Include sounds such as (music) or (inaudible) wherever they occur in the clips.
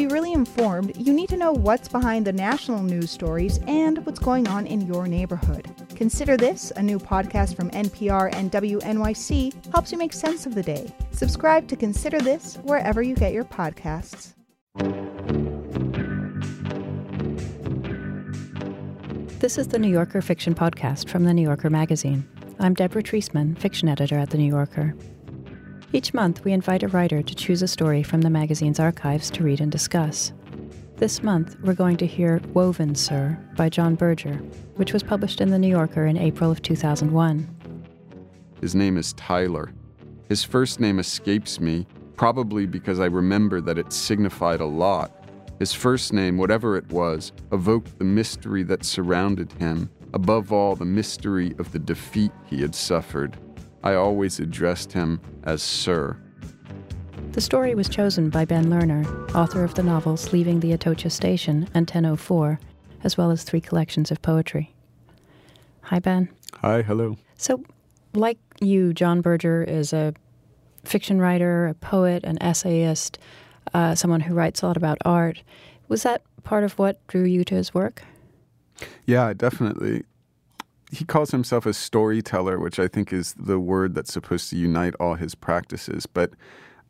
be really informed, you need to know what's behind the national news stories and what's going on in your neighborhood. Consider This, a new podcast from NPR and WNYC, helps you make sense of the day. Subscribe to Consider This wherever you get your podcasts. This is the New Yorker Fiction Podcast from The New Yorker magazine. I'm Deborah Treisman, fiction editor at The New Yorker. Each month, we invite a writer to choose a story from the magazine's archives to read and discuss. This month, we're going to hear Woven, Sir by John Berger, which was published in The New Yorker in April of 2001. His name is Tyler. His first name escapes me, probably because I remember that it signified a lot. His first name, whatever it was, evoked the mystery that surrounded him, above all, the mystery of the defeat he had suffered. I always addressed him as Sir. The story was chosen by Ben Lerner, author of the novels Leaving the Atocha Station and 10:04, as well as three collections of poetry. Hi, Ben. Hi, hello. So, like you, John Berger is a fiction writer, a poet, an essayist, uh, someone who writes a lot about art. Was that part of what drew you to his work? Yeah, definitely he calls himself a storyteller, which I think is the word that's supposed to unite all his practices. But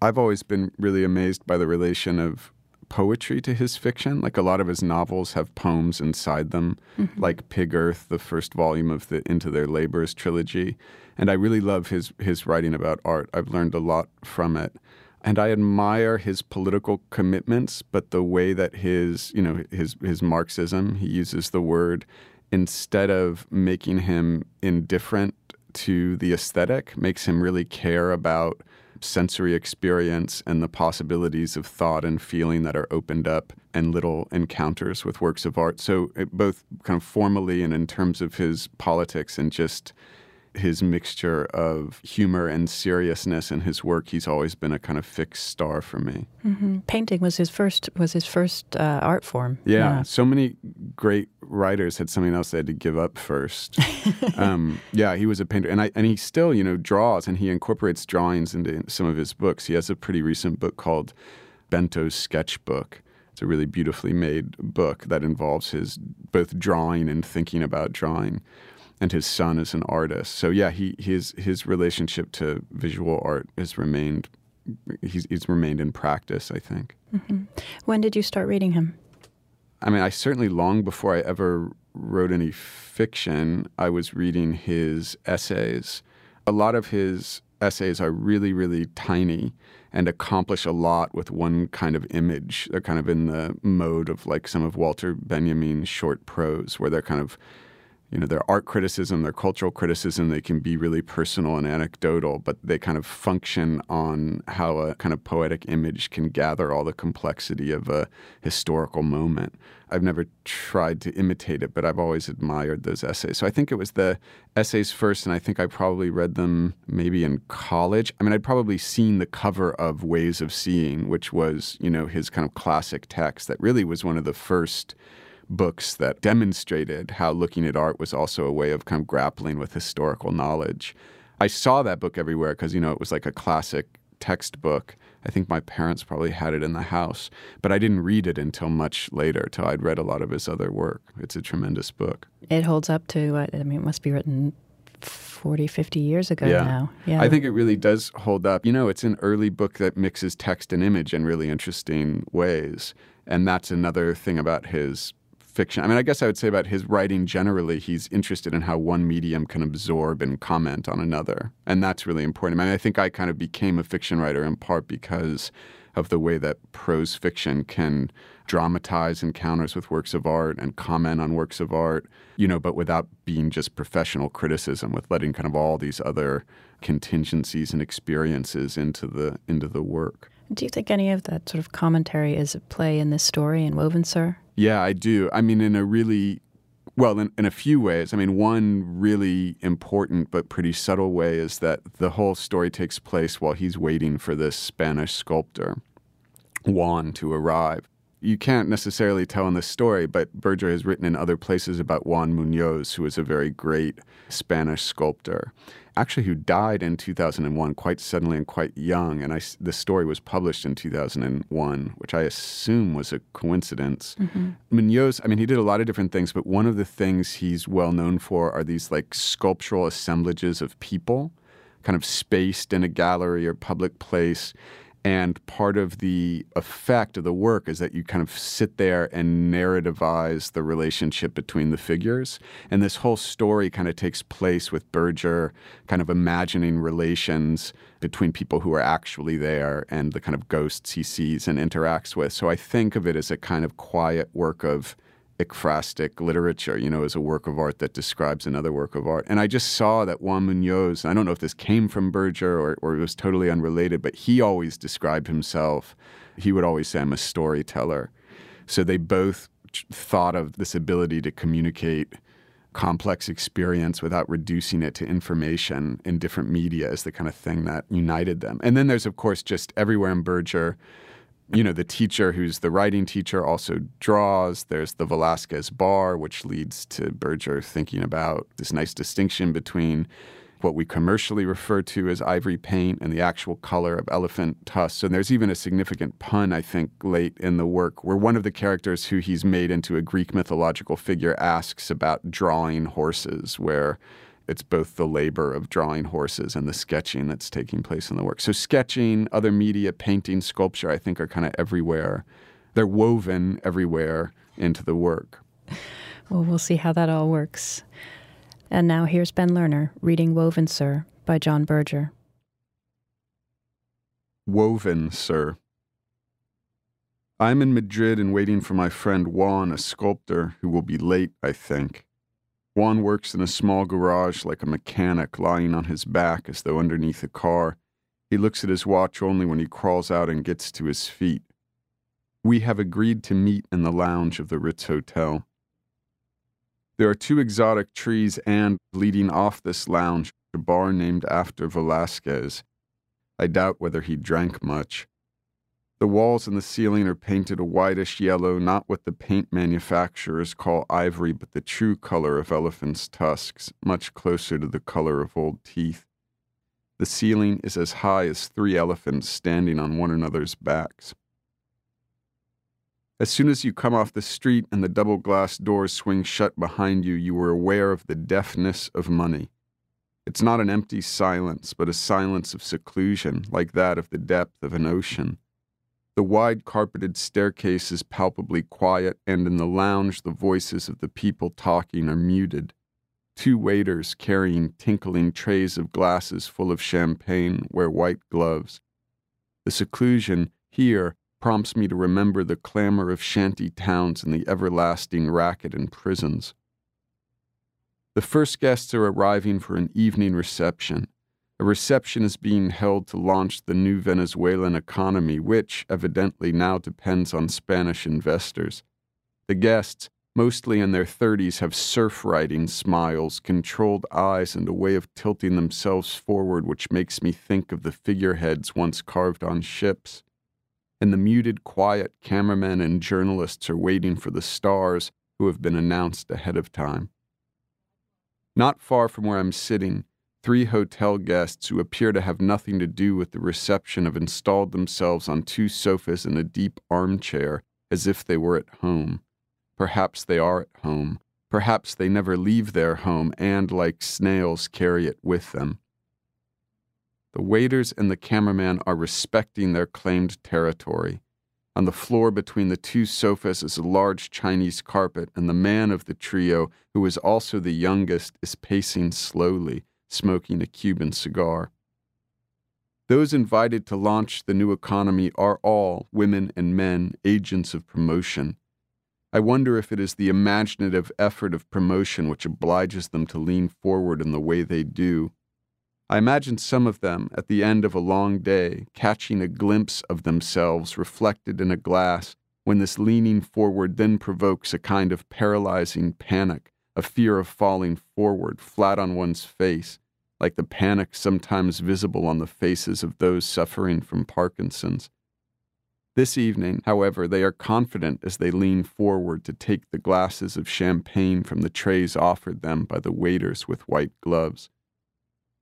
I've always been really amazed by the relation of poetry to his fiction. Like a lot of his novels have poems inside them, mm-hmm. like Pig Earth, the first volume of the Into Their Labors trilogy. And I really love his his writing about art. I've learned a lot from it. And I admire his political commitments, but the way that his, you know, his his Marxism, he uses the word instead of making him indifferent to the aesthetic, makes him really care about sensory experience and the possibilities of thought and feeling that are opened up and little encounters with works of art. So, it, both kind of formally and in terms of his politics and just his mixture of humor and seriousness in his work, he's always been a kind of fixed star for me. Mm-hmm. Painting was his first was his first uh, art form. Yeah, yeah, so many great writers had something else they had to give up first. (laughs) um, yeah, he was a painter, and I and he still you know draws and he incorporates drawings into some of his books. He has a pretty recent book called Bento's Sketchbook. It's a really beautifully made book that involves his both drawing and thinking about drawing and his son is an artist. So yeah, he his his relationship to visual art has remained he's, he's remained in practice. I think. Mm-hmm. When did you start reading him? I mean, I certainly long before I ever wrote any fiction, I was reading his essays. A lot of his essays are really, really tiny and accomplish a lot with one kind of image. They're kind of in the mode of like some of Walter Benjamin's short prose, where they're kind of you know, their art criticism, their cultural criticism, they can be really personal and anecdotal, but they kind of function on how a kind of poetic image can gather all the complexity of a historical moment. I've never tried to imitate it, but I've always admired those essays. So I think it was the essays first, and I think I probably read them maybe in college. I mean, I'd probably seen the cover of Ways of Seeing, which was, you know, his kind of classic text that really was one of the first books that demonstrated how looking at art was also a way of kind of grappling with historical knowledge. I saw that book everywhere because, you know, it was like a classic textbook. I think my parents probably had it in the house, but I didn't read it until much later, till I'd read a lot of his other work. It's a tremendous book. It holds up to, I mean, it must be written 40, 50 years ago yeah. now. Yeah. I think it really does hold up. You know, it's an early book that mixes text and image in really interesting ways. And that's another thing about his fiction. I mean, I guess I would say about his writing generally, he's interested in how one medium can absorb and comment on another. And that's really important. I mean, I think I kind of became a fiction writer in part because of the way that prose fiction can dramatize encounters with works of art and comment on works of art, you know, but without being just professional criticism, with letting kind of all these other contingencies and experiences into the into the work. Do you think any of that sort of commentary is at play in this story in Woven, Sir? Yeah, I do. I mean, in a really, well, in, in a few ways. I mean, one really important but pretty subtle way is that the whole story takes place while he's waiting for this Spanish sculptor, Juan, to arrive. You can't necessarily tell in this story, but Berger has written in other places about Juan Munoz, who was a very great Spanish sculptor, actually who died in 2001 quite suddenly and quite young. And I, the story was published in 2001, which I assume was a coincidence. Mm-hmm. Munoz, I mean, he did a lot of different things, but one of the things he's well known for are these like sculptural assemblages of people kind of spaced in a gallery or public place and part of the effect of the work is that you kind of sit there and narrativize the relationship between the figures. And this whole story kind of takes place with Berger kind of imagining relations between people who are actually there and the kind of ghosts he sees and interacts with. So I think of it as a kind of quiet work of ekphrastic literature, you know, as a work of art that describes another work of art. And I just saw that Juan Munoz, I don't know if this came from Berger or, or it was totally unrelated, but he always described himself, he would always say, I'm a storyteller. So they both thought of this ability to communicate complex experience without reducing it to information in different media as the kind of thing that united them. And then there's, of course, just everywhere in Berger, you know, the teacher who's the writing teacher also draws. There's the Velasquez bar, which leads to Berger thinking about this nice distinction between what we commercially refer to as ivory paint and the actual color of elephant tusks. And there's even a significant pun, I think, late in the work where one of the characters who he's made into a Greek mythological figure asks about drawing horses, where it's both the labor of drawing horses and the sketching that's taking place in the work. So, sketching, other media, painting, sculpture, I think are kind of everywhere. They're woven everywhere into the work. Well, we'll see how that all works. And now here's Ben Lerner reading Woven, Sir by John Berger. Woven, Sir. I'm in Madrid and waiting for my friend Juan, a sculptor, who will be late, I think. Juan works in a small garage like a mechanic lying on his back as though underneath a car. He looks at his watch only when he crawls out and gets to his feet. We have agreed to meet in the lounge of the Ritz Hotel. There are two exotic trees and, leading off this lounge, a bar named after Velasquez. I doubt whether he drank much. The walls and the ceiling are painted a whitish yellow, not what the paint manufacturers call ivory, but the true color of elephants' tusks, much closer to the color of old teeth. The ceiling is as high as three elephants standing on one another's backs. As soon as you come off the street and the double glass doors swing shut behind you, you are aware of the deafness of money. It's not an empty silence, but a silence of seclusion, like that of the depth of an ocean. The wide carpeted staircase is palpably quiet, and in the lounge the voices of the people talking are muted. Two waiters carrying tinkling trays of glasses full of champagne wear white gloves. The seclusion here prompts me to remember the clamor of shanty towns and the everlasting racket in prisons. The first guests are arriving for an evening reception. A reception is being held to launch the new Venezuelan economy, which evidently now depends on Spanish investors. The guests, mostly in their 30s, have surf riding smiles, controlled eyes, and a way of tilting themselves forward which makes me think of the figureheads once carved on ships. And the muted, quiet cameramen and journalists are waiting for the stars who have been announced ahead of time. Not far from where I'm sitting, Three hotel guests who appear to have nothing to do with the reception have installed themselves on two sofas in a deep armchair as if they were at home. Perhaps they are at home. Perhaps they never leave their home and, like snails, carry it with them. The waiters and the cameraman are respecting their claimed territory. On the floor between the two sofas is a large Chinese carpet, and the man of the trio, who is also the youngest, is pacing slowly, smoking a Cuban cigar. Those invited to launch the new economy are all, women and men, agents of promotion. I wonder if it is the imaginative effort of promotion which obliges them to lean forward in the way they do. I imagine some of them, at the end of a long day, catching a glimpse of themselves reflected in a glass when this leaning forward then provokes a kind of paralyzing panic, a fear of falling forward, flat on one's face, like the panic sometimes visible on the faces of those suffering from Parkinson's. This evening, however, they are confident as they lean forward to take the glasses of champagne from the trays offered them by the waiters with white gloves.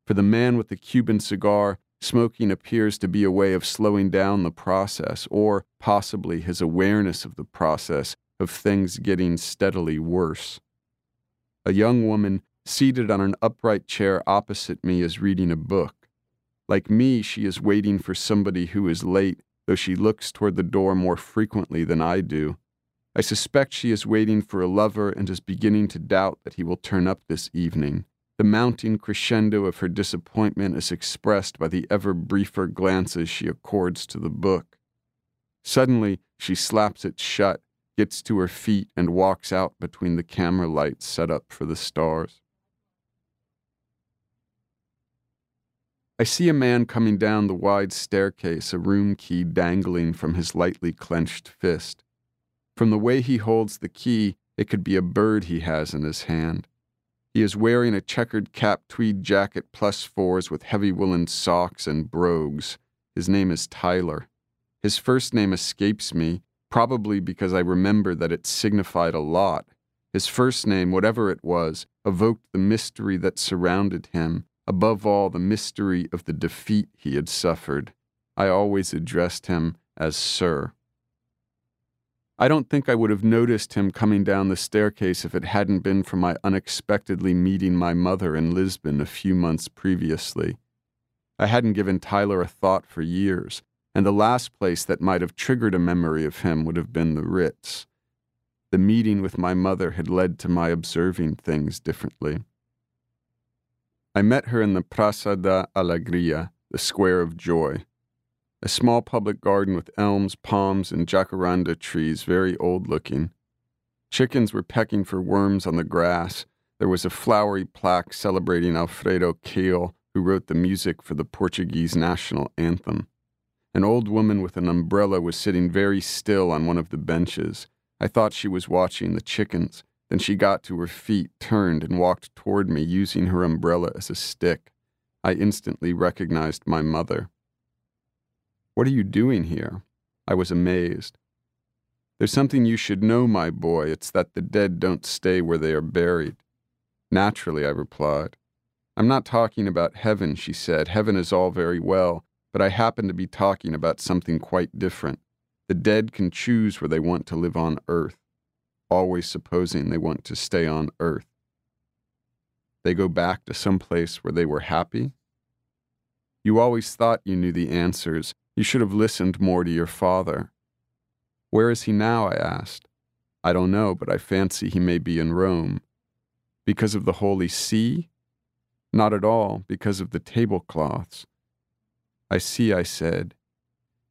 For the man with the Cuban cigar, smoking appears to be a way of slowing down the process, or possibly his awareness of the process of things getting steadily worse. A young woman seated on an upright chair opposite me is reading a book. Like me, she is waiting for somebody who is late though she looks toward the door more frequently than I do. I suspect she is waiting for a lover and is beginning to doubt that he will turn up this evening. The mounting crescendo of her disappointment is expressed by the ever briefer glances she accords to the book. Suddenly, she slaps it shut, gets to her feet, and walks out between the camera lights set up for the stars. I see a man coming down the wide staircase, a room key dangling from his lightly clenched fist. From the way he holds the key, it could be a bird he has in his hand. He is wearing a checkered cap tweed jacket plus fours with heavy woolen socks and brogues. His name is Tyler. His first name escapes me, probably because I remember that it signified a lot. His first name, whatever it was, evoked the mystery that surrounded him above all the mystery of the defeat he had suffered, I always addressed him as Sir. I don't think I would have noticed him coming down the staircase if it hadn't been for my unexpectedly meeting my mother in Lisbon a few months previously. I hadn't given Tyler a thought for years, and the last place that might have triggered a memory of him would have been the Ritz. The meeting with my mother had led to my observing things differently. I met her in the Praça da Alegria, the Square of Joy, a small public garden with elms, palms, and jacaranda trees, very old looking. Chickens were pecking for worms on the grass. There was a flowery plaque celebrating Alfredo Keil, who wrote the music for the Portuguese national anthem. An old woman with an umbrella was sitting very still on one of the benches. I thought she was watching the chickens. Then she got to her feet, turned, and walked toward me, using her umbrella as a stick. I instantly recognized my mother. What are you doing here? I was amazed. There's something you should know, my boy. It's that the dead don't stay where they are buried. Naturally, I replied. I'm not talking about heaven, she said. Heaven is all very well, but I happen to be talking about something quite different. The dead can choose where they want to live on earth always supposing they want to stay on earth. They go back to some place where they were happy? You always thought you knew the answers. You should have listened more to your father. Where is he now? I asked. I don't know, but I fancy he may be in Rome. Because of the Holy See? Not at all, because of the tablecloths. I see, I said.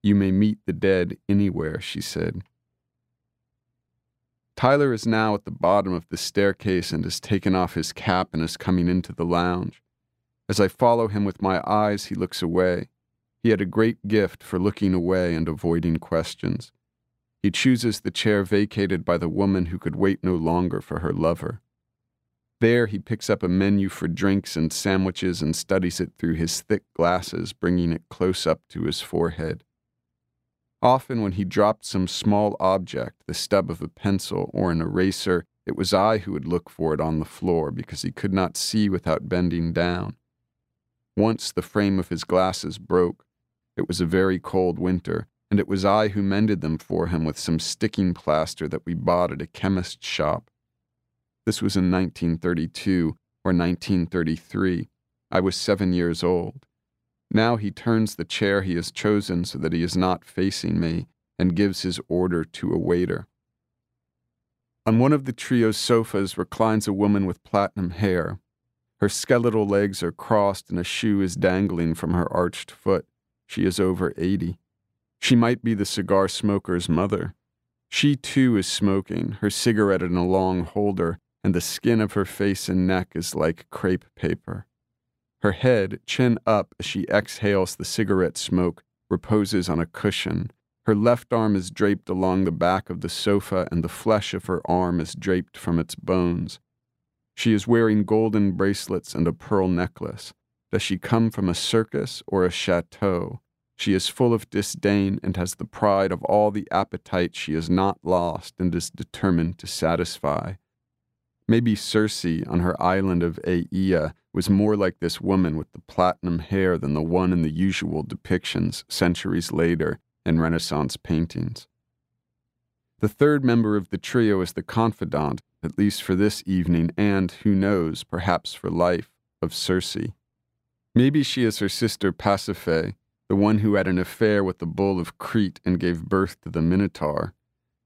You may meet the dead anywhere, she said. Tyler is now at the bottom of the staircase and has taken off his cap and is coming into the lounge. As I follow him with my eyes, he looks away. He had a great gift for looking away and avoiding questions. He chooses the chair vacated by the woman who could wait no longer for her lover. There, he picks up a menu for drinks and sandwiches and studies it through his thick glasses, bringing it close up to his forehead. Often, when he dropped some small object, the stub of a pencil or an eraser, it was I who would look for it on the floor because he could not see without bending down. Once the frame of his glasses broke. It was a very cold winter, and it was I who mended them for him with some sticking plaster that we bought at a chemist's shop. This was in 1932 or 1933. I was seven years old. Now he turns the chair he has chosen so that he is not facing me and gives his order to a waiter. On one of the trio's sofas reclines a woman with platinum hair. Her skeletal legs are crossed and a shoe is dangling from her arched foot. She is over 80. She might be the cigar smoker's mother. She too is smoking, her cigarette in a long holder, and the skin of her face and neck is like crepe paper. Her head, chin up as she exhales the cigarette smoke, reposes on a cushion. Her left arm is draped along the back of the sofa, and the flesh of her arm is draped from its bones. She is wearing golden bracelets and a pearl necklace. Does she come from a circus or a chateau? She is full of disdain and has the pride of all the appetite she has not lost and is determined to satisfy. Maybe Circe on her island of Aeaea was more like this woman with the platinum hair than the one in the usual depictions centuries later in Renaissance paintings. The third member of the trio is the confidant, at least for this evening, and, who knows, perhaps for life, of Circe. Maybe she is her sister Pasiphae, the one who had an affair with the bull of Crete and gave birth to the Minotaur.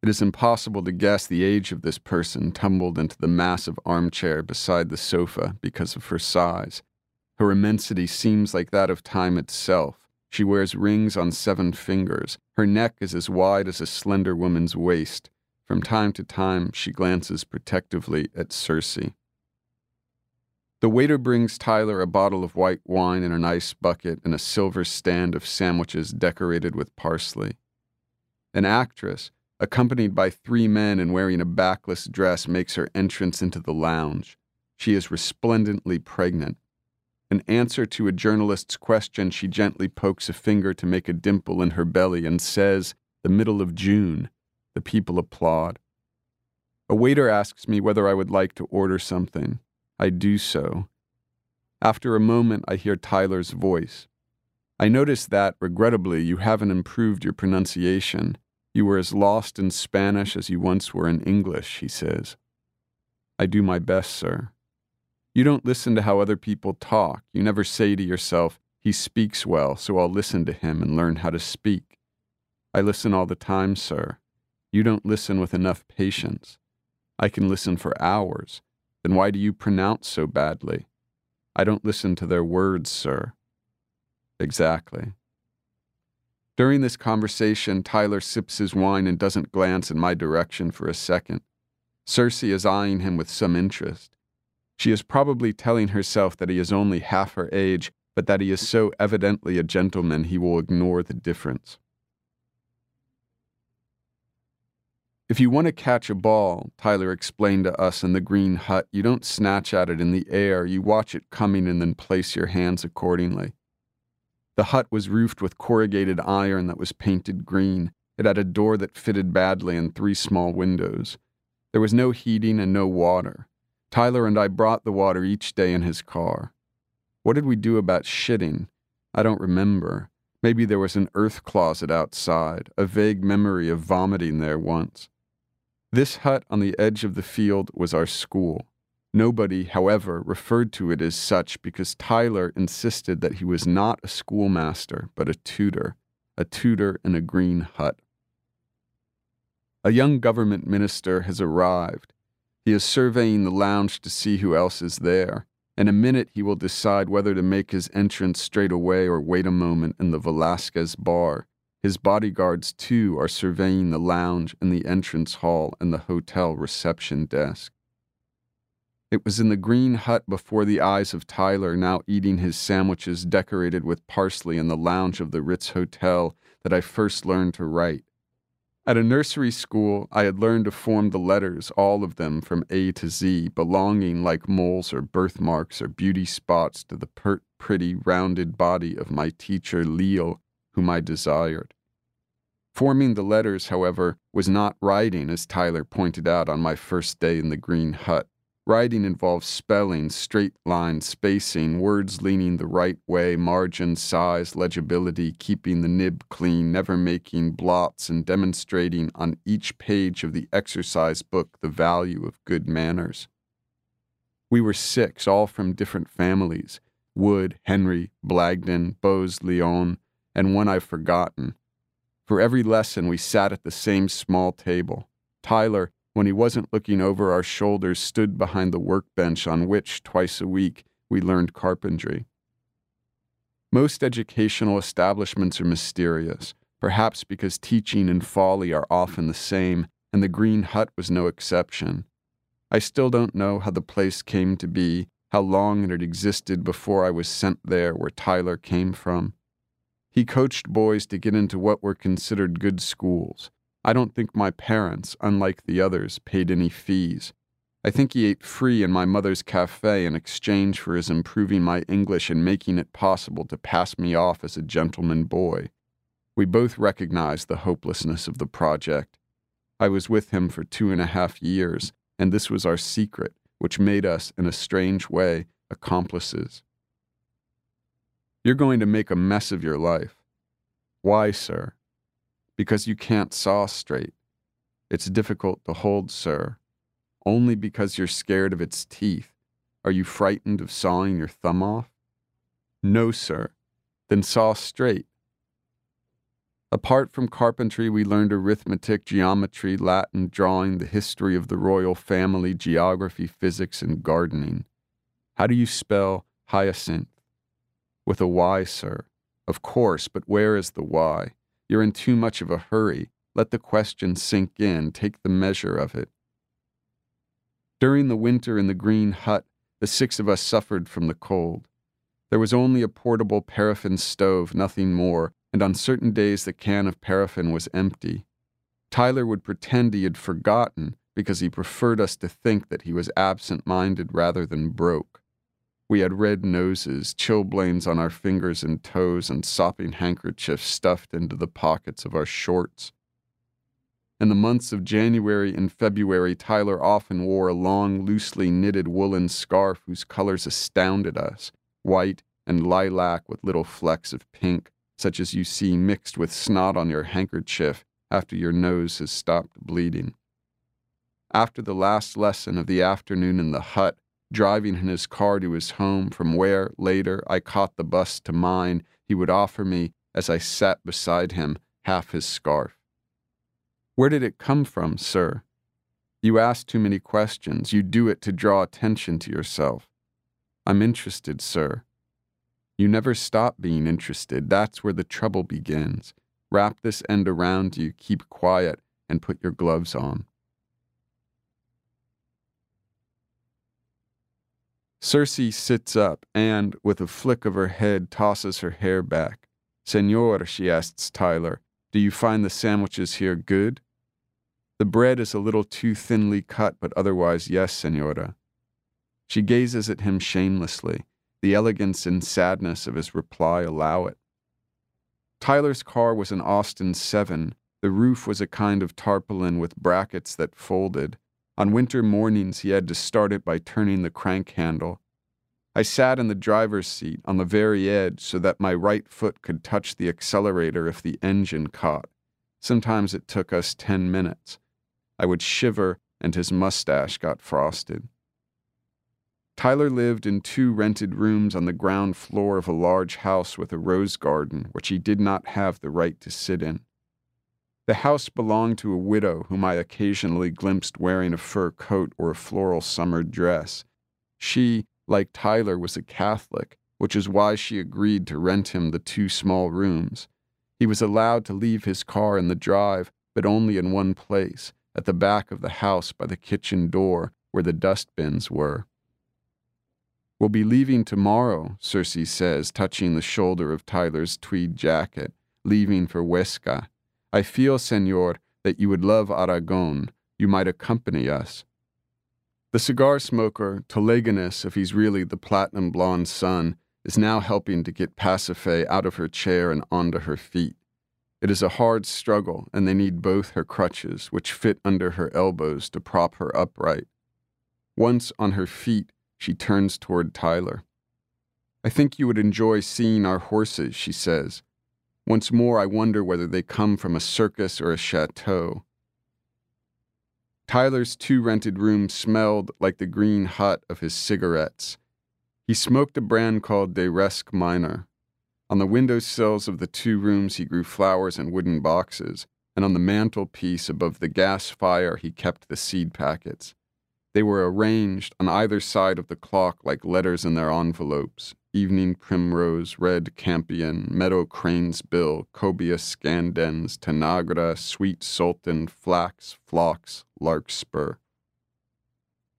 It is impossible to guess the age of this person tumbled into the massive armchair beside the sofa because of her size. Her immensity seems like that of time itself. She wears rings on seven fingers. Her neck is as wide as a slender woman's waist. From time to time, she glances protectively at Circe. The waiter brings Tyler a bottle of white wine in an ice bucket and a silver stand of sandwiches decorated with parsley. An actress, accompanied by three men and wearing a backless dress, makes her entrance into the lounge. She is resplendently pregnant. In answer to a journalist's question, she gently pokes a finger to make a dimple in her belly and says, The middle of June. The people applaud. A waiter asks me whether I would like to order something. I do so. After a moment, I hear Tyler's voice. I notice that, regrettably, you haven't improved your pronunciation. You were as lost in Spanish as you once were in English, he says. I do my best, sir. You don't listen to how other people talk. You never say to yourself, he speaks well, so I'll listen to him and learn how to speak. I listen all the time, sir. You don't listen with enough patience. I can listen for hours. Then why do you pronounce so badly? I don't listen to their words, sir. Exactly. During this conversation, Tyler sips his wine and doesn't glance in my direction for a second. Circe is eyeing him with some interest. She is probably telling herself that he is only half her age, but that he is so evidently a gentleman he will ignore the difference. If you want to catch a ball, Tyler explained to us in the green hut, you don't snatch at it in the air, you watch it coming and then place your hands accordingly. The hut was roofed with corrugated iron that was painted green. It had a door that fitted badly and three small windows. There was no heating and no water. Tyler and I brought the water each day in his car. What did we do about shitting? I don't remember. Maybe there was an earth closet outside, a vague memory of vomiting there once. This hut on the edge of the field was our school. Nobody, however, referred to it as such because Tyler insisted that he was not a schoolmaster, but a tutor, a tutor in a green hut. A young government minister has arrived. He is surveying the lounge to see who else is there. In a minute, he will decide whether to make his entrance straight away or wait a moment in the Velasquez bar. His bodyguards, too, are surveying the lounge and the entrance hall and the hotel reception desk. It was in the green hut before the eyes of Tyler, now eating his sandwiches decorated with parsley in the lounge of the Ritz Hotel, that I first learned to write. At a nursery school, I had learned to form the letters, all of them from A to Z, belonging like moles or birthmarks or beauty spots to the pert, pretty, rounded body of my teacher, Leal, whom I desired. Forming the letters, however, was not writing, as Tyler pointed out on my first day in the green hut. Writing involves spelling, straight line, spacing, words leaning the right way, margin, size, legibility, keeping the nib clean, never making blots, and demonstrating on each page of the exercise book the value of good manners. We were six, all from different families Wood, Henry, Blagden, Bose, Leon, and one I've forgotten. For every lesson, we sat at the same small table. Tyler, when he wasn't looking over our shoulders, stood behind the workbench on which, twice a week, we learned carpentry. Most educational establishments are mysterious, perhaps because teaching and folly are often the same, and the Green Hut was no exception. I still don't know how the place came to be, how long it had existed before I was sent there where Tyler came from. He coached boys to get into what were considered good schools. I don't think my parents, unlike the others, paid any fees. I think he ate free in my mother's cafe in exchange for his improving my English and making it possible to pass me off as a gentleman boy. We both recognized the hopelessness of the project. I was with him for two and a half years, and this was our secret, which made us, in a strange way, accomplices. You're going to make a mess of your life. Why, sir? Because you can't saw straight. It's difficult to hold, sir. Only because you're scared of its teeth. Are you frightened of sawing your thumb off? No, sir. Then saw straight. Apart from carpentry, we learned arithmetic, geometry, Latin, drawing, the history of the royal family, geography, physics, and gardening. How do you spell hyacinth? With a Y, sir. Of course, but where is the Y? You're in too much of a hurry. Let the question sink in, take the measure of it. During the winter in the green hut, the six of us suffered from the cold. There was only a portable paraffin stove, nothing more, and on certain days the can of paraffin was empty. Tyler would pretend he had forgotten because he preferred us to think that he was absent minded rather than broke. We had red noses, chilblains on our fingers and toes, and sopping handkerchiefs stuffed into the pockets of our shorts. In the months of January and February, Tyler often wore a long, loosely knitted woolen scarf whose colors astounded us white and lilac with little flecks of pink, such as you see mixed with snot on your handkerchief after your nose has stopped bleeding. After the last lesson of the afternoon in the hut, driving in his car to his home, from where, later, I caught the bus to mine, he would offer me, as I sat beside him, half his scarf. Where did it come from, sir? You ask too many questions. You do it to draw attention to yourself. I'm interested, sir. You never stop being interested. That's where the trouble begins. Wrap this end around you, keep quiet, and put your gloves on. Circe sits up and, with a flick of her head, tosses her hair back. Senor, she asks Tyler, do you find the sandwiches here good? The bread is a little too thinly cut, but otherwise, yes, senora. She gazes at him shamelessly. The elegance and sadness of his reply allow it. Tyler's car was an Austin 7. The roof was a kind of tarpaulin with brackets that folded. On winter mornings, he had to start it by turning the crank handle. I sat in the driver's seat on the very edge so that my right foot could touch the accelerator if the engine caught. Sometimes it took us 10 minutes. I would shiver, and his mustache got frosted. Tyler lived in two rented rooms on the ground floor of a large house with a rose garden, which he did not have the right to sit in. The house belonged to a widow whom I occasionally glimpsed wearing a fur coat or a floral summer dress. She, like Tyler, was a Catholic, which is why she agreed to rent him the two small rooms. He was allowed to leave his car in the drive, but only in one place, at the back of the house by the kitchen door, where the dust bins were. We'll be leaving tomorrow, Circe says, touching the shoulder of Tyler's tweed jacket, leaving for Huesca. I feel, senor, that you would love Aragon. You might accompany us. The cigar smoker, Telegonus, if he's really the platinum blonde son, is now helping to get Pasiphae out of her chair and onto her feet. It is a hard struggle, and they need both her crutches, which fit under her elbows to prop her upright. Once on her feet, she turns toward Tyler. I think you would enjoy seeing our horses, she says. Once more, I wonder whether they come from a circus or a chateau. Tyler's two rented rooms smelled like the green hut of his cigarettes. He smoked a brand called De Reszke Minor. On the window sills of the two rooms, he grew flowers in wooden boxes, and on the mantelpiece above the gas fire, he kept the seed packets. They were arranged on either side of the clock like letters in their envelopes evening primrose, red campion, meadow crane's bill, cobaea scandens, tanagra, sweet sultan, flax, phlox, larkspur.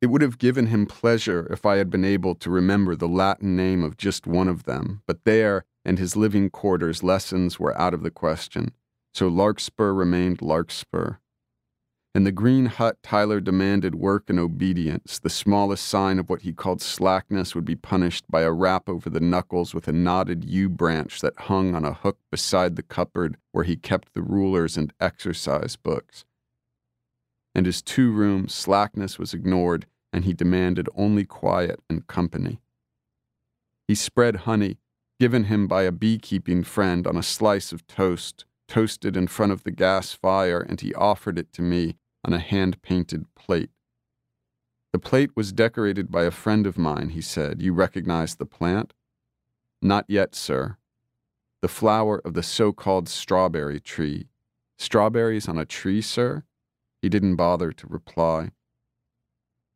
It would have given him pleasure if I had been able to remember the Latin name of just one of them, but there and his living quarters lessons were out of the question, so larkspur remained larkspur. In the green hut, Tyler demanded work and obedience. The smallest sign of what he called slackness would be punished by a rap over the knuckles with a knotted yew branch that hung on a hook beside the cupboard where he kept the rulers and exercise books. In his two rooms, slackness was ignored, and he demanded only quiet and company. He spread honey, given him by a beekeeping friend, on a slice of toast, toasted in front of the gas fire, and he offered it to me on a hand painted plate. The plate was decorated by a friend of mine, he said. You recognize the plant? Not yet, sir. The flower of the so called strawberry tree. Strawberries on a tree, sir? He didn't bother to reply.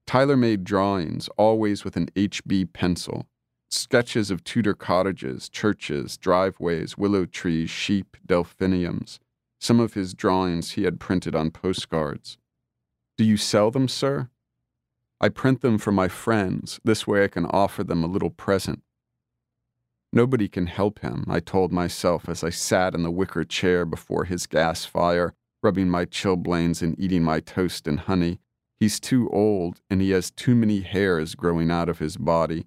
Tyler made drawings, always with an HB pencil. Sketches of Tudor cottages, churches, driveways, willow trees, sheep, delphiniums. Some of his drawings he had printed on postcards. Do you sell them, sir? I print them for my friends. This way I can offer them a little present. Nobody can help him, I told myself as I sat in the wicker chair before his gas fire, rubbing my chilblains and eating my toast and honey. He's too old, and he has too many hairs growing out of his body.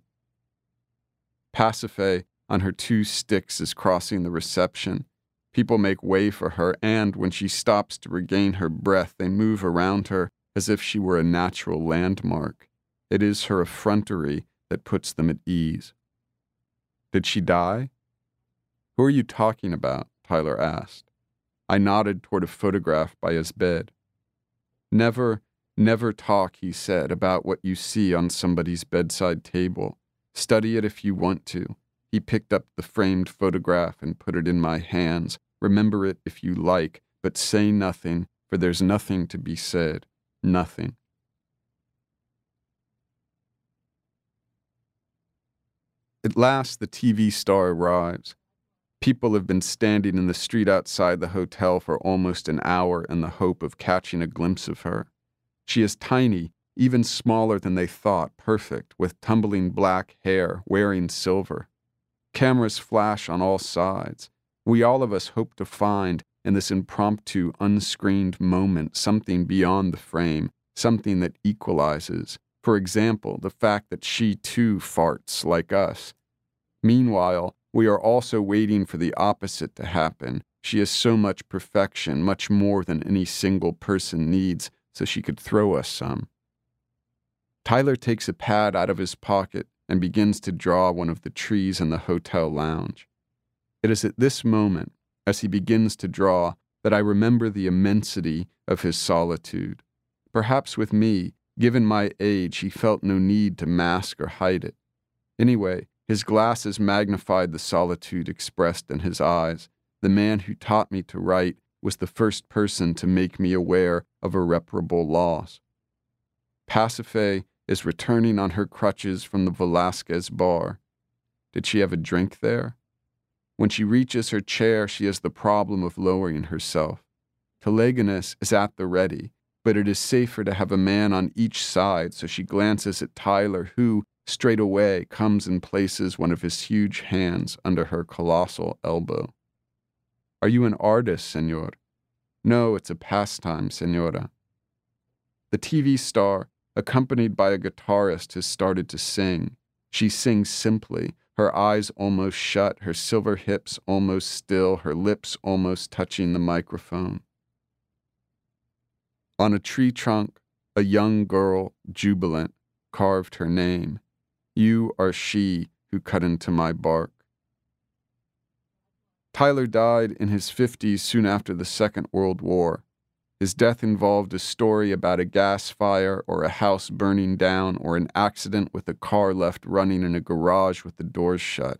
Pasiphae, on her two sticks, is crossing the reception. People make way for her, and when she stops to regain her breath, they move around her as if she were a natural landmark. It is her effrontery that puts them at ease. Did she die? Who are you talking about? Tyler asked. I nodded toward a photograph by his bed. Never, never talk, he said, about what you see on somebody's bedside table. Study it if you want to. He picked up the framed photograph and put it in my hands. Remember it if you like, but say nothing, for there's nothing to be said. Nothing. At last, the TV star arrives. People have been standing in the street outside the hotel for almost an hour in the hope of catching a glimpse of her. She is tiny, even smaller than they thought, perfect, with tumbling black hair, wearing silver. Cameras flash on all sides. We all of us hope to find, in this impromptu, unscreened moment, something beyond the frame, something that equalizes. For example, the fact that she too farts like us. Meanwhile, we are also waiting for the opposite to happen. She is so much perfection, much more than any single person needs, so she could throw us some. Tyler takes a pad out of his pocket and begins to draw one of the trees in the hotel lounge. It is at this moment, as he begins to draw, that I remember the immensity of his solitude. Perhaps with me, given my age, he felt no need to mask or hide it. Anyway, his glasses magnified the solitude expressed in his eyes. The man who taught me to write was the first person to make me aware of irreparable loss. Pasiphae is returning on her crutches from the Velasquez bar. Did she have a drink there? When she reaches her chair, she has the problem of lowering herself. Telegonus is at the ready, but it is safer to have a man on each side, so she glances at Tyler, who, straight away, comes and places one of his huge hands under her colossal elbow. Are you an artist, senor? No, it's a pastime, senora. The TV star accompanied by a guitarist, has started to sing. She sings simply, her eyes almost shut, her silver hips almost still, her lips almost touching the microphone. On a tree trunk, a young girl, jubilant, carved her name. You are she who cut into my bark. Tyler died in his 50s soon after the Second World War. His death involved a story about a gas fire or a house burning down or an accident with a car left running in a garage with the doors shut.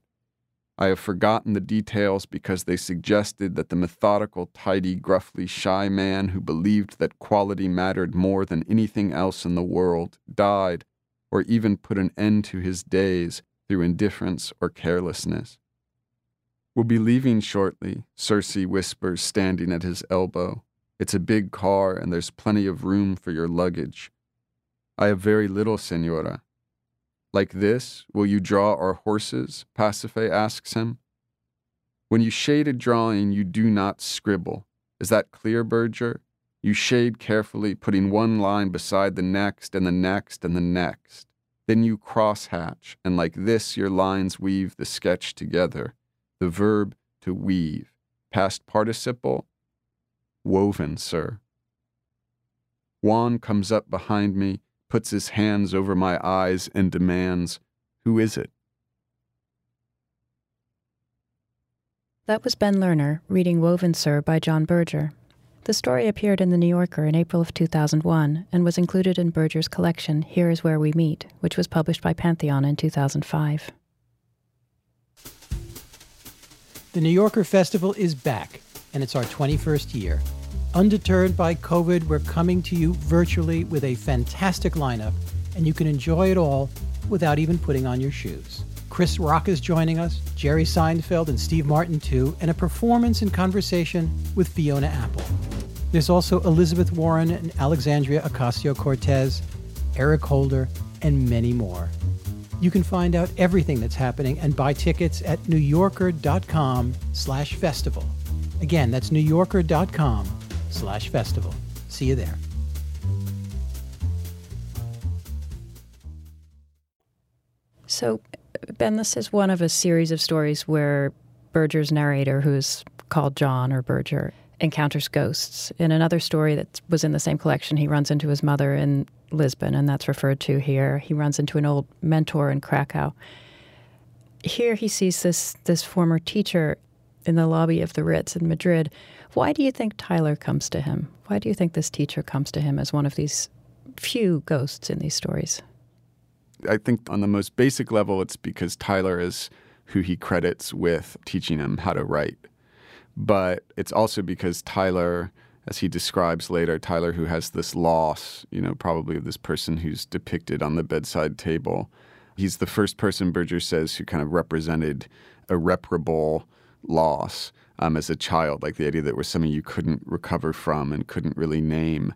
I have forgotten the details because they suggested that the methodical, tidy, gruffly shy man who believed that quality mattered more than anything else in the world died, or even put an end to his days through indifference or carelessness. We'll be leaving shortly, Circe whispers, standing at his elbow. It's a big car and there's plenty of room for your luggage. I have very little, senora. Like this, will you draw our horses? Pasiphae asks him. When you shade a drawing, you do not scribble. Is that clear, Berger? You shade carefully, putting one line beside the next and the next and the next. Then you crosshatch, and like this your lines weave the sketch together. The verb to weave. Past participle, woven, sir. Juan comes up behind me, puts his hands over my eyes, and demands, Who is it? That was Ben Lerner reading Woven Sir by John Berger. The story appeared in The New Yorker in April of 2001 and was included in Berger's collection Here Is Where We Meet, which was published by Pantheon in 2005. The New Yorker Festival is back, and it's our 21st year. Undeterred by COVID, we're coming to you virtually with a fantastic lineup, and you can enjoy it all without even putting on your shoes. Chris Rock is joining us, Jerry Seinfeld and Steve Martin too, and a performance and conversation with Fiona Apple. There's also Elizabeth Warren and Alexandria Ocasio-Cortez, Eric Holder, and many more. You can find out everything that's happening and buy tickets at newyorker.com slash festival. Again, that's newyorker.com slash festival. See you there. So, Ben, this is one of a series of stories where Berger's narrator, who's called John or Berger, encounters ghosts. In another story that was in the same collection, he runs into his mother in Lisbon, and that's referred to here. He runs into an old mentor in Krakow. Here he sees this this former teacher in the lobby of the Ritz in Madrid. Why do you think Tyler comes to him? Why do you think this teacher comes to him as one of these few ghosts in these stories? I think on the most basic level, it's because Tyler is who he credits with teaching him how to write. But it's also because Tyler, as he describes later, Tyler, who has this loss, you know, probably of this person who's depicted on the bedside table, he's the first person, Berger says, who kind of represented irreparable loss um, as a child, like the idea that was something you couldn't recover from and couldn't really name.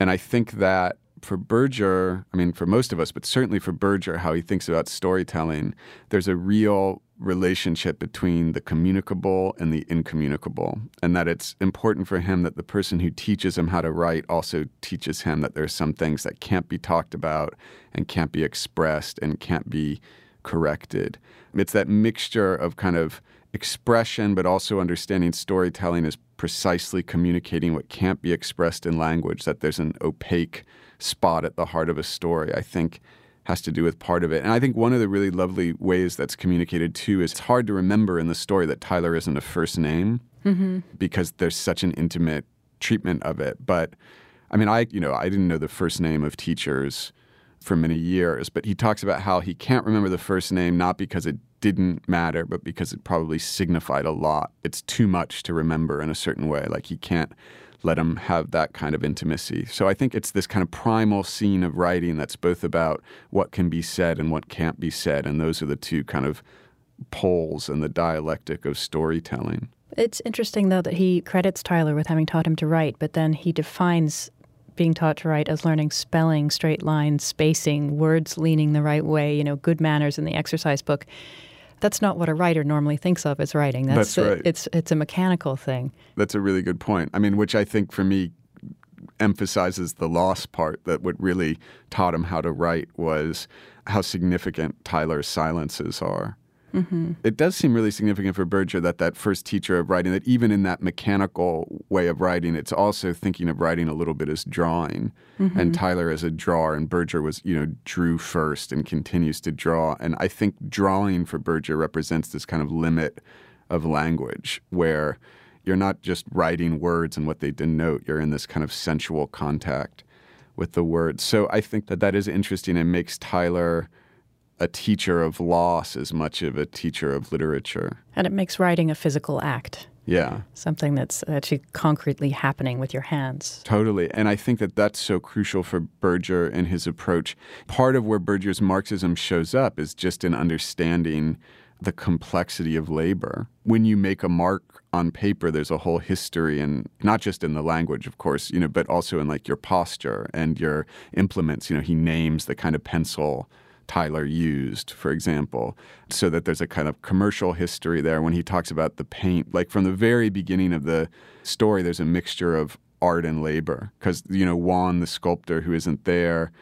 And I think that for Berger, I mean, for most of us, but certainly for Berger, how he thinks about storytelling, there's a real relationship between the communicable and the incommunicable, and that it's important for him that the person who teaches him how to write also teaches him that there's some things that can't be talked about and can't be expressed and can't be corrected. It's that mixture of kind of expression, but also understanding storytelling is precisely communicating what can't be expressed in language, that there's an opaque spot at the heart of a story, I think has to do with part of it. And I think one of the really lovely ways that's communicated too is it's hard to remember in the story that Tyler isn't a first name mm-hmm. because there's such an intimate treatment of it. But I mean, I, you know, I didn't know the first name of teachers for many years, but he talks about how he can't remember the first name not because it didn't matter, but because it probably signified a lot. It's too much to remember in a certain way. Like he can't let him have that kind of intimacy. So I think it's this kind of primal scene of writing that's both about what can be said and what can't be said. And those are the two kind of poles in the dialectic of storytelling. It's interesting, though, that he credits Tyler with having taught him to write, but then he defines being taught to write as learning spelling, straight lines, spacing, words leaning the right way, you know, good manners in the exercise book that's not what a writer normally thinks of as writing. That's, that's right. It's it's a mechanical thing. That's a really good point. I mean, which I think for me emphasizes the lost part that what really taught him how to write was how significant Tyler's silences are. Mm-hmm. It does seem really significant for Berger that that first teacher of writing, that even in that mechanical way of writing, it's also thinking of writing a little bit as drawing. Mm-hmm. And Tyler as a drawer, and Berger was, you know, drew first and continues to draw. And I think drawing for Berger represents this kind of limit of language where you're not just writing words and what they denote, you're in this kind of sensual contact with the words. So I think that that is interesting and makes Tyler a teacher of loss as much of a teacher of literature. And it makes writing a physical act. Yeah. Something that's actually concretely happening with your hands. Totally. And I think that that's so crucial for Berger and his approach. Part of where Berger's Marxism shows up is just in understanding the complexity of labor. When you make a mark on paper, there's a whole history, and not just in the language, of course, you know, but also in like your posture and your implements. You know, he names the kind of pencil Tyler used, for example, so that there's a kind of commercial history there when he talks about the paint. Like from the very beginning of the story, there's a mixture of art and labor because you know Juan the sculptor who isn't there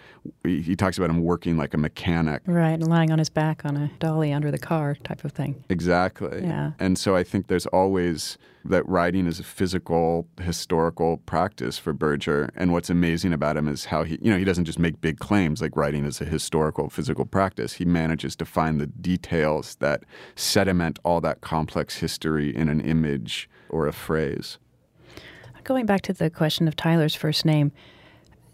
he, he, talks about him working like a mechanic. Right and lying on his back on a dolly under the car type of thing. Exactly. Yeah. And so I think there's always that writing is a physical historical practice for Berger and what's amazing about him is how he you know he doesn't just make big claims like writing is a historical physical practice. He manages to find the details that sediment all that complex history in an image or a phrase Going back to the question of Tyler's first name,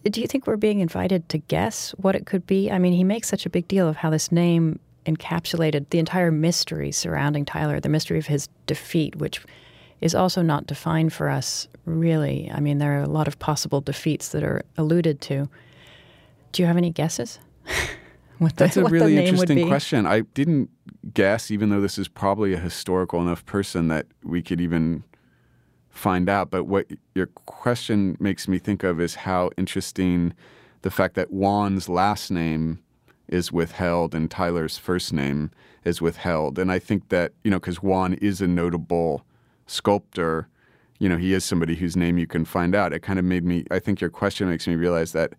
do you think we're being invited to guess what it could be? I mean, he makes such a big deal of how this name encapsulated the entire mystery surrounding Tyler, the mystery of his defeat, which is also not defined for us, really. I mean, there are a lot of possible defeats that are alluded to. Do you have any guesses? (laughs) what the, That's a really interesting question. I didn't guess, even though this is probably a historical enough person that we could even find out. But what your question makes me think of is how interesting the fact that Juan's last name is withheld and Tyler's first name is withheld. And I think that, you know, because Juan is a notable sculptor, you know, he is somebody whose name you can find out. It kind of made me, I think your question makes me realize that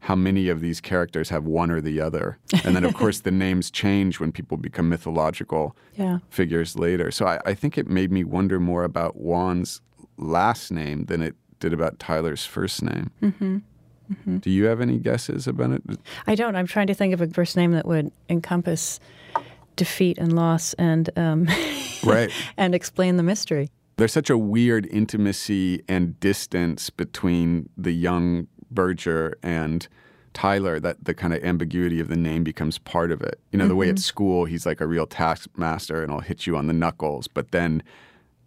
how many of these characters have one or the other. And then, of (laughs) course, the names change when people become mythological yeah. figures later. So I, I, think it made me wonder more about Juan's last name than it did about Tyler's first name. Mm-hmm. Mm-hmm. Do you have any guesses about it? I don't. I'm trying to think of a first name that would encompass defeat and loss and um, (laughs) right and explain the mystery. There's such a weird intimacy and distance between the young Berger and Tyler that the kind of ambiguity of the name becomes part of it. You know, mm-hmm. the way at mm-hmm. school he's like a real taskmaster and he'll hit you on the knuckles, but then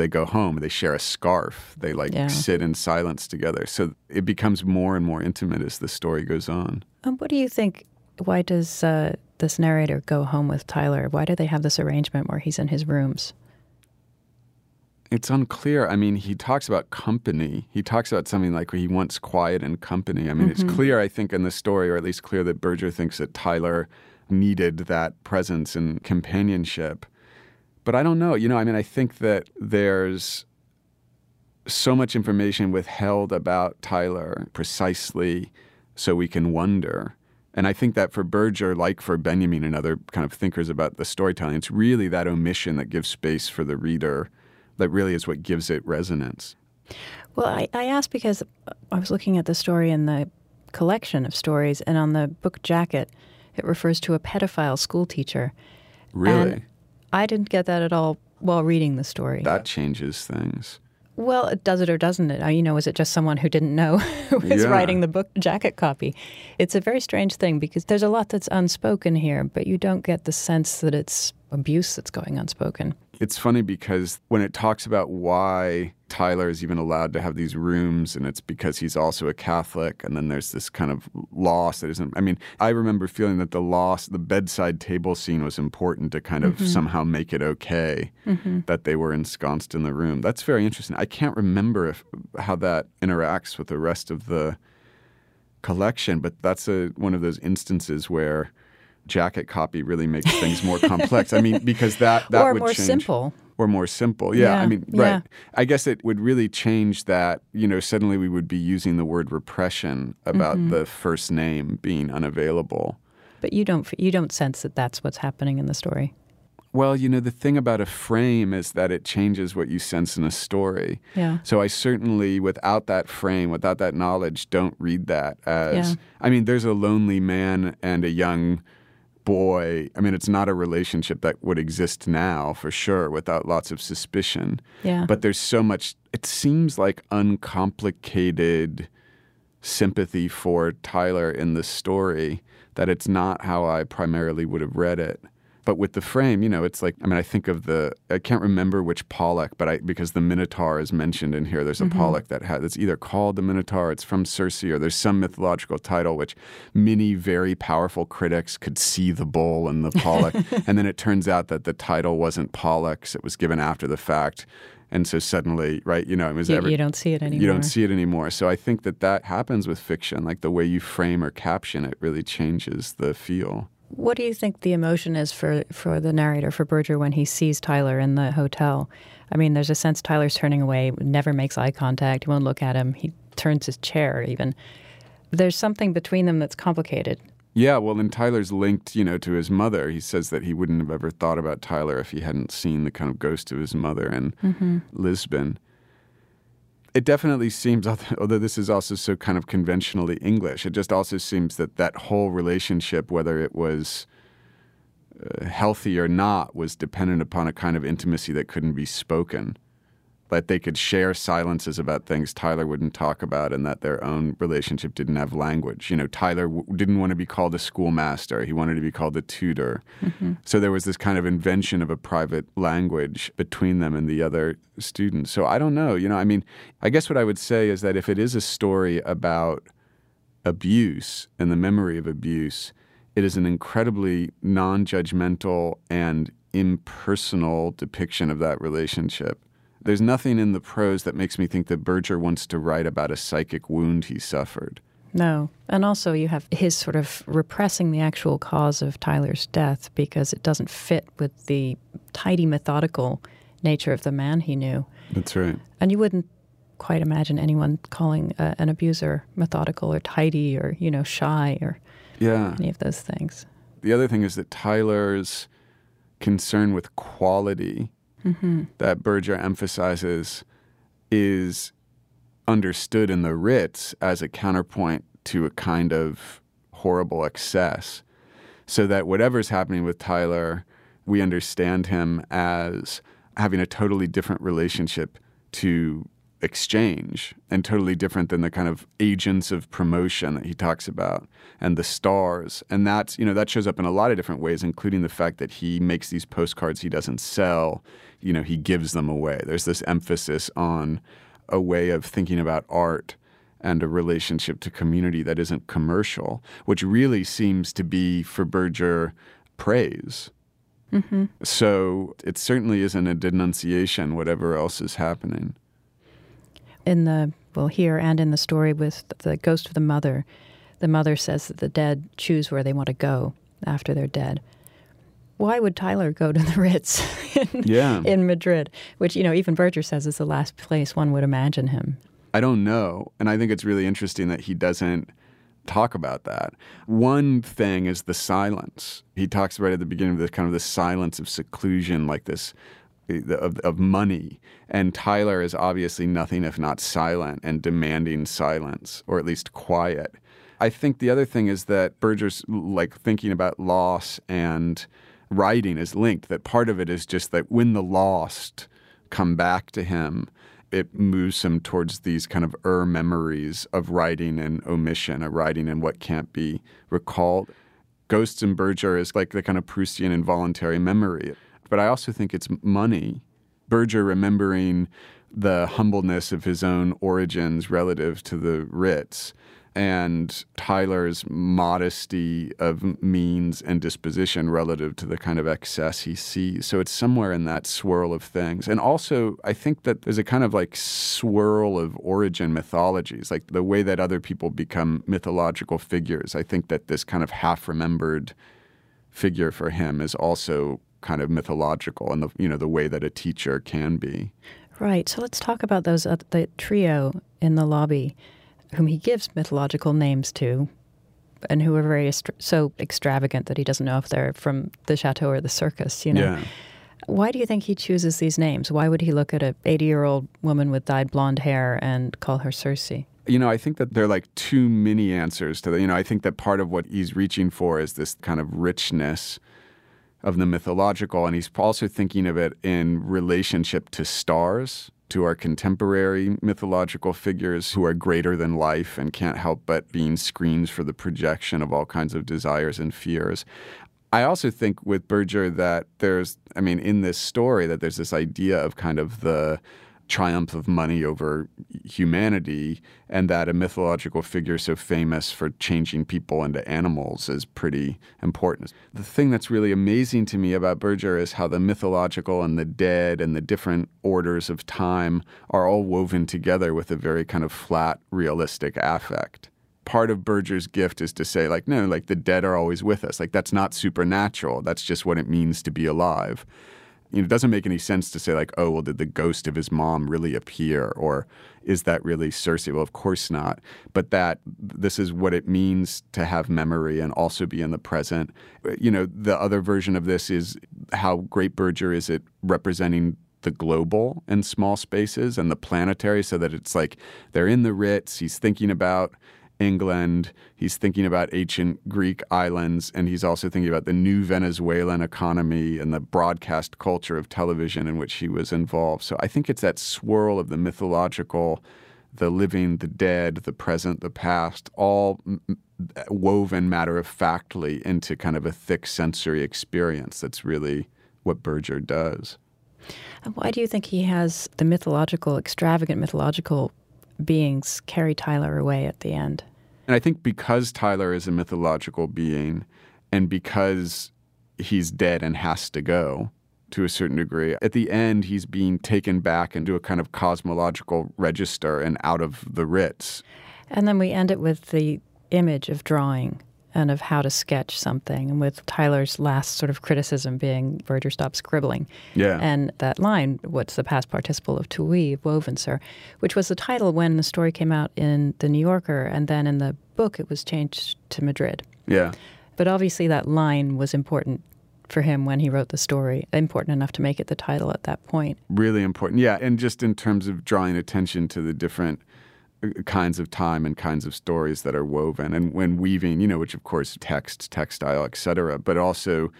they go home, they share a scarf, they like yeah. sit in silence together. So it becomes more and more intimate as the story goes on. Um, what do you think? Why does uh, this narrator go home with Tyler? Why do they have this arrangement where he's in his rooms? It's unclear. I mean, he talks about company. He talks about something like he wants quiet and company. I mean, mm-hmm. it's clear, I think, in the story, or at least clear that Berger thinks that Tyler needed that presence and companionship but I don't know. You know, I mean, I think that there's so much information withheld about Tyler precisely so we can wonder. And I think that for Berger, like for Benjamin and other kind of thinkers about the storytelling, it's really that omission that gives space for the reader that really is what gives it resonance. Well, I, I asked because I was looking at the story in the collection of stories, and on the book jacket, it refers to a pedophile schoolteacher. Really? And I didn't get that at all while reading the story. That changes things. Well, it does it or doesn't it? You know, is it just someone who didn't know (laughs) who was yeah. writing the book jacket copy? It's a very strange thing because there's a lot that's unspoken here, but you don't get the sense that it's abuse that's going unspoken. It's funny because when it talks about why Tyler is even allowed to have these rooms, and it's because he's also a Catholic, and then there's this kind of loss that isn't. I mean, I remember feeling that the loss, the bedside table scene was important to kind of mm-hmm. somehow make it okay mm-hmm. that they were ensconced in the room. That's very interesting. I can't remember if, how that interacts with the rest of the collection, but that's a, one of those instances where jacket copy really makes things more complex. I mean, because that (laughs) that or would more change. simple. Or more simple. Yeah, yeah I mean, right. Yeah. I guess it would really change that. You know, suddenly we would be using the word repression about mm-hmm. the first name being unavailable. But you don't you don't sense that that's what's happening in the story. Well, you know, the thing about a frame is that it changes what you sense in a story. Yeah. So I certainly, without that frame, without that knowledge, don't read that as. Yeah. I mean, there's a lonely man and a young boy, I mean, it's not a relationship that would exist now for sure without lots of suspicion. Yeah. But there's so much, it seems like uncomplicated sympathy for Tyler in the story that it's not how I primarily would have read it. But with the frame, you know, it's like I mean, I think of the I can't remember which Pollock, but I because the Minotaur is mentioned in here. There's a mm-hmm. Pollock that has it's either called the Minotaur, it's from Circe, or there's some mythological title which many very powerful critics could see the bull and the Pollock, (laughs) and then it turns out that the title wasn't Pollock's; it was given after the fact. And so suddenly, right, you know, it was you, ever, you don't see it anymore. You don't see it anymore. So I think that that happens with fiction. Like the way you frame or caption it really changes the feel. What do you think the emotion is for, for the narrator, for Berger, when he sees Tyler in the hotel? I mean, there's a sense Tyler's turning away, never makes eye contact, he won't look at him. He turns his chair even. There's something between them that's complicated. Yeah, well, and Tyler's linked, you know, to his mother. He says that he wouldn't have ever thought about Tyler if he hadn't seen the kind of ghost of his mother in mm-hmm. Lisbon. It definitely seems, (laughs) although this is also so kind of conventionally English, it just also seems that that whole relationship, whether it was uh, healthy or not, was dependent upon a kind of intimacy that couldn't be spoken that they could share silences about things Tyler wouldn't talk about and that their own relationship didn't have language. You know, Tyler w- didn't want to be called a schoolmaster, he wanted to be called a tutor. Mm-hmm. So there was this kind of invention of a private language between them and the other students. So I don't know. You know, I mean, I guess what I would say is that if it is a story about abuse and the memory of abuse, it is an incredibly non judgmental and impersonal depiction of that relationship. There's nothing in the prose that makes me think that Berger wants to write about a psychic wound he suffered. No. And also, you have his sort of repressing the actual cause of Tyler's death because it doesn't fit with the tidy, methodical nature of the man he knew. That's right. And you wouldn't quite imagine anyone calling uh, an abuser methodical or tidy or, you know, shy or yeah. any of those things. The other thing is that Tyler's concern with quality mm-hmm. that Berger emphasizes is understood in the Ritz as a counterpoint to a kind of horrible excess. So that whatever's happening with Tyler, we understand him as having a totally different relationship to exchange and totally different than the kind of agents of promotion that he talks about and the stars. And that's you know that shows up in a lot of different ways including the fact that he makes these postcards he doesn't sell. You know he gives them away. There's this emphasis on a way of thinking about art and a relationship to community that isn't commercial which really seems to be for Berger praise. Mm-hmm. so it certainly isn't a denunciation whatever else is happening in the well here and in the story with the ghost of the mother, the mother says that the dead choose where they want to go after they're dead. Why would Tyler go to the Ritz (laughs) in, yeah. in Madrid, which you know even Berger says is the last place one would imagine him? I don't know, and I think it's really interesting that he doesn't talk about that. One thing is the silence. He talks right at the beginning of this kind of the silence of seclusion, like this of, of money. And Tyler is obviously nothing if not silent and demanding silence, or at least quiet. I think the other thing is that Berger's like thinking about loss and writing is linked. That part of it is just that when the lost come back to him, it moves him towards these kind of er memories of writing and omission, of writing and what can't be recalled. Ghosts and Berger is like the kind of Proustian involuntary memory but I also think it's money. Berger remembering the humbleness of his own origins relative to the Ritz and Tyler's modesty of means and disposition relative to the kind of excess he sees. So it's somewhere in that swirl of things. And also, I think that there's a kind of like swirl of origin mythologies, like the way that other people become mythological figures. I think that this kind of half remembered figure for him is also kind of mythological and the you know the way that a teacher can be. Right. So let's talk about those uh, the trio in the lobby, whom he gives mythological names to, and who are very so extravagant that he doesn't know if they're from the chateau or the circus. You know. Yeah. Why do you think he chooses these names? Why would he look at a 80 year old woman with dyed blonde hair and call her Circe? You know, I think that there are like too many answers to that. You know, I think that part of what he's reaching for is this kind of richness of the mythological, and he's also thinking of it in relationship to stars, to our contemporary mythological figures who are greater than life and can't help but being screens for the projection of all kinds of desires and fears. I also think with Berger that there's, I mean, in this story, that there's this idea of kind of the triumph of money over humanity, and that a mythological figure so famous for changing people into animals is pretty important. The thing that's really amazing to me about Berger is how the mythological and the dead and the different orders of time are all woven together with a very kind of flat, realistic affect part of Berger's gift is to say, like, no, like the dead are always with us. Like, that's not supernatural. That's just what it means to be alive. You know, it doesn't make any sense to say like, oh, well, did the ghost of his mom really appear, or is that really Circe? Well, of course not. But that this is what it means to have memory and also be in the present. You know, the other version of this is how great Berger is at representing the global in small spaces and the planetary so that it's like they're in the Ritz. He's thinking about England. He's thinking about ancient Greek islands, and he's also thinking about the new Venezuelan economy and the broadcast culture of television in which he was involved. So I think it's that swirl of the mythological, the living, the dead, the present, the past, all woven matter of factly into kind of a thick sensory experience that's really what Berger does. Why do you think he has the mythological, extravagant mythological beings carry Tyler away at the end? And I think because Tyler is a mythological being and because he's dead and has to go to a certain degree, at the end, he's being taken back into a kind of cosmological register and out of the Ritz. And then we end it with the image of drawing and of how to sketch something, and with Tyler's last sort of criticism being Berger stop scribbling. Yeah. And that line, what's the past participle of to weave, woven, sir, which was the title when the story came out in The New Yorker, and then in the book it was changed to Madrid. Yeah. But obviously that line was important for him when he wrote the story, important enough to make it the title at that point. Really important. Yeah. And just in terms of drawing attention to the different kinds of time and kinds of stories that are woven and when weaving you know which of course text textile etc but also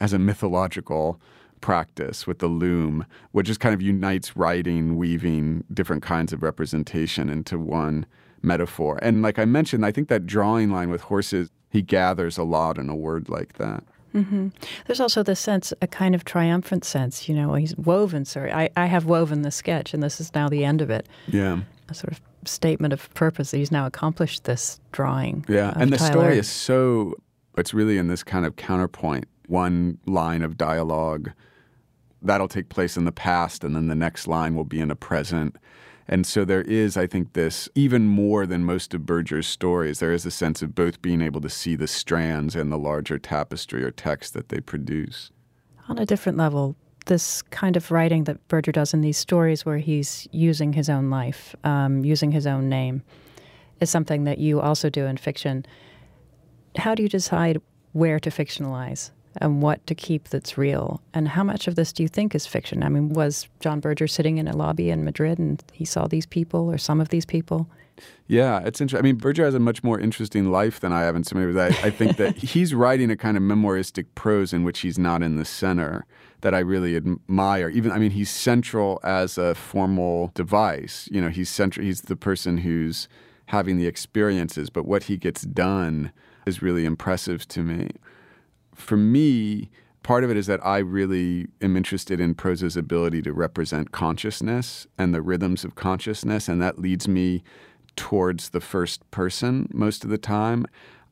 as a mythological practice with the loom which just kind of unites writing weaving different kinds of representation into one metaphor and like i mentioned i think that drawing line with horses he gathers a lot in a word like that Mm-hmm. There's also the sense, a kind of triumphant sense, you know, he's woven, sorry, I, I have woven the sketch and this is now the end of it. Yeah. A sort of statement of purpose that he's now accomplished this drawing. Yeah, and the Tyler. story is so, it's really in this kind of counterpoint. One line of dialogue that'll take place in the past, and then the next line will be in the present. And so there is, I think, this even more than most of Berger's stories, there is a sense of both being able to see the strands and the larger tapestry or text that they produce. On a different level, this kind of writing that Berger does in these stories where he's using his own life, um, using his own name, is something that you also do in fiction. How do you decide where to fictionalize and what to keep that's real? And how much of this do you think is fiction? I mean, was John Berger sitting in a lobby in Madrid and he saw these people or some of these people? Yeah, it's interesting. I mean, Berger has a much more interesting life than I have in so many ways. I, I think that (laughs) he's writing a kind of memoiristic prose in which he's not in the center that I really admire. Even, I mean, he's central as a formal device. You know, he's central. He's the person who's having the experiences, but what he gets done is really impressive to me. For me, part of it is that I really am interested in prose's ability to represent consciousness and the rhythms of consciousness, and that leads me towards the first person most of the time.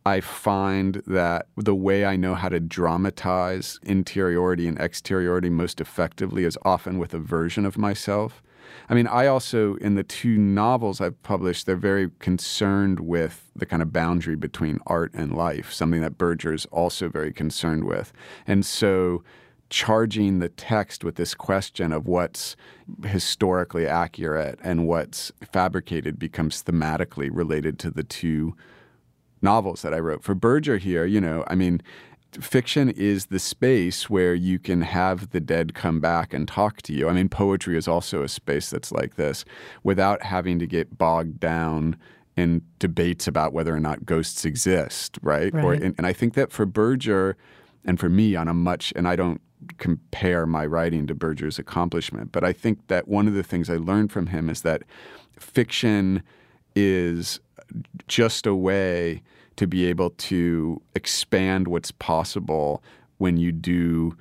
I find that the way I know how to dramatize interiority and exteriority most effectively is often with a version of myself. I mean, I also, in the two novels I've published, they're very concerned with the kind of boundary between art and life, something that Berger is also very concerned with. And so, charging the text with this question of what's historically accurate and what's fabricated becomes thematically related to the two novels that I wrote. For Berger here, you know, I mean, fiction is the space where you can have the dead come back and talk to you. I mean, poetry is also a space that's like this without having to get bogged down in debates about whether or not ghosts exist, right? right. Or and, and I think that for Berger and for me on a much and I don't compare my writing to Berger's accomplishment, but I think that one of the things I learned from him is that fiction is just a way to be able to expand what's possible when you do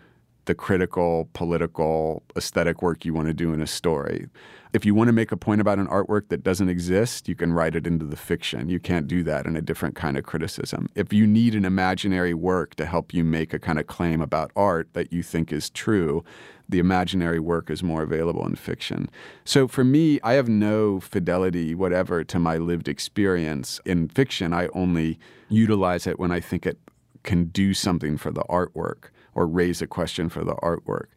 the critical, political, aesthetic work you want to do in a story. If you want to make a point about an artwork that doesn't exist, you can write it into the fiction. You can't do that in a different kind of criticism. If you need an imaginary work to help you make a kind of claim about art that you think is true, the imaginary work is more available in fiction. So for me, I have no fidelity whatever to my lived experience. In fiction, I only utilize it when I think it can do something for the artwork or raise a question for the artwork.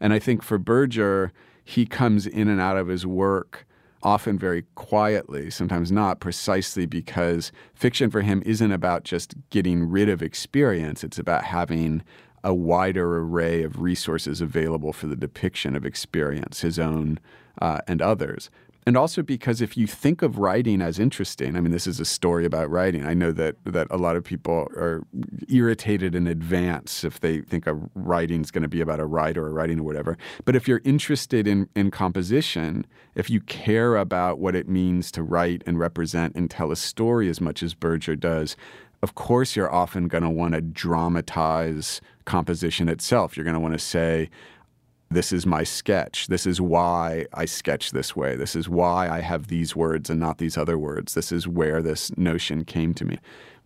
And I think for Berger, he comes in and out of his work often very quietly, sometimes not, precisely because fiction for him isn't about just getting rid of experience. It's about having a wider array of resources available for the depiction of experience, his own uh, and others and also because if you think of writing as interesting, I mean, this is a story about writing. I know that that a lot of people are irritated in advance if they think a writing is going to be about a writer or writing or whatever. But if you're interested in in composition, if you care about what it means to write and represent and tell a story as much as Berger does, of course, you're often going to want to dramatize composition itself. You're going to want to say, this is my sketch. This is why I sketch this way. This is why I have these words and not these other words. This is where this notion came to me.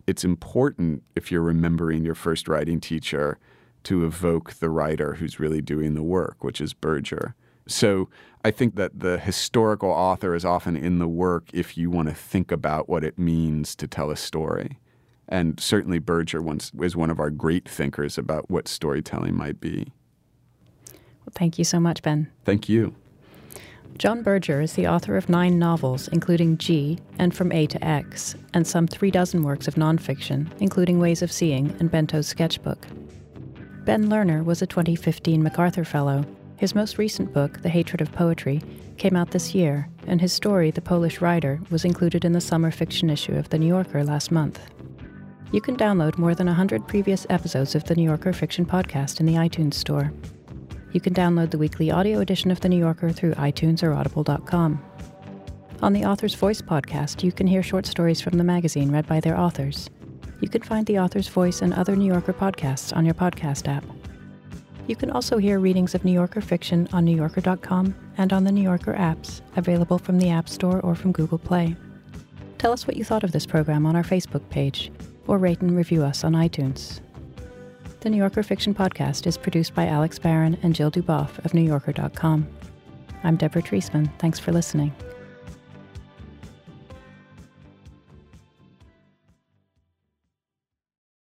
It's important if you're remembering your first writing teacher to evoke the writer who's really doing the work, which is Berger. So I think that the historical author is often in the work if you want to think about what it means to tell a story. And certainly Berger was one of our great thinkers about what storytelling might be. Well, thank you so much, Ben. Thank you. John Berger is the author of nine novels, including G and From A to X, and some three dozen works of nonfiction, including Ways of Seeing and Bento's sketchbook. Ben Lerner was a 2015 MacArthur Fellow. His most recent book, The Hatred of Poetry, came out this year, and his story, The Polish Writer, was included in the summer fiction issue of The New Yorker last month. You can download more than 100 previous episodes of the New Yorker Fiction Podcast in the iTunes Store. You can download the weekly audio edition of The New Yorker through iTunes or audible.com. On the Author's Voice podcast, you can hear short stories from the magazine read by their authors. You can find the Author's Voice and other New Yorker podcasts on your podcast app. You can also hear readings of New Yorker fiction on NewYorker.com and on the New Yorker apps, available from the App Store or from Google Play. Tell us what you thought of this program on our Facebook page, or rate and review us on iTunes. The New Yorker Fiction Podcast is produced by Alex Barron and Jill Duboff of NewYorker.com. I'm Deborah Treisman. Thanks for listening.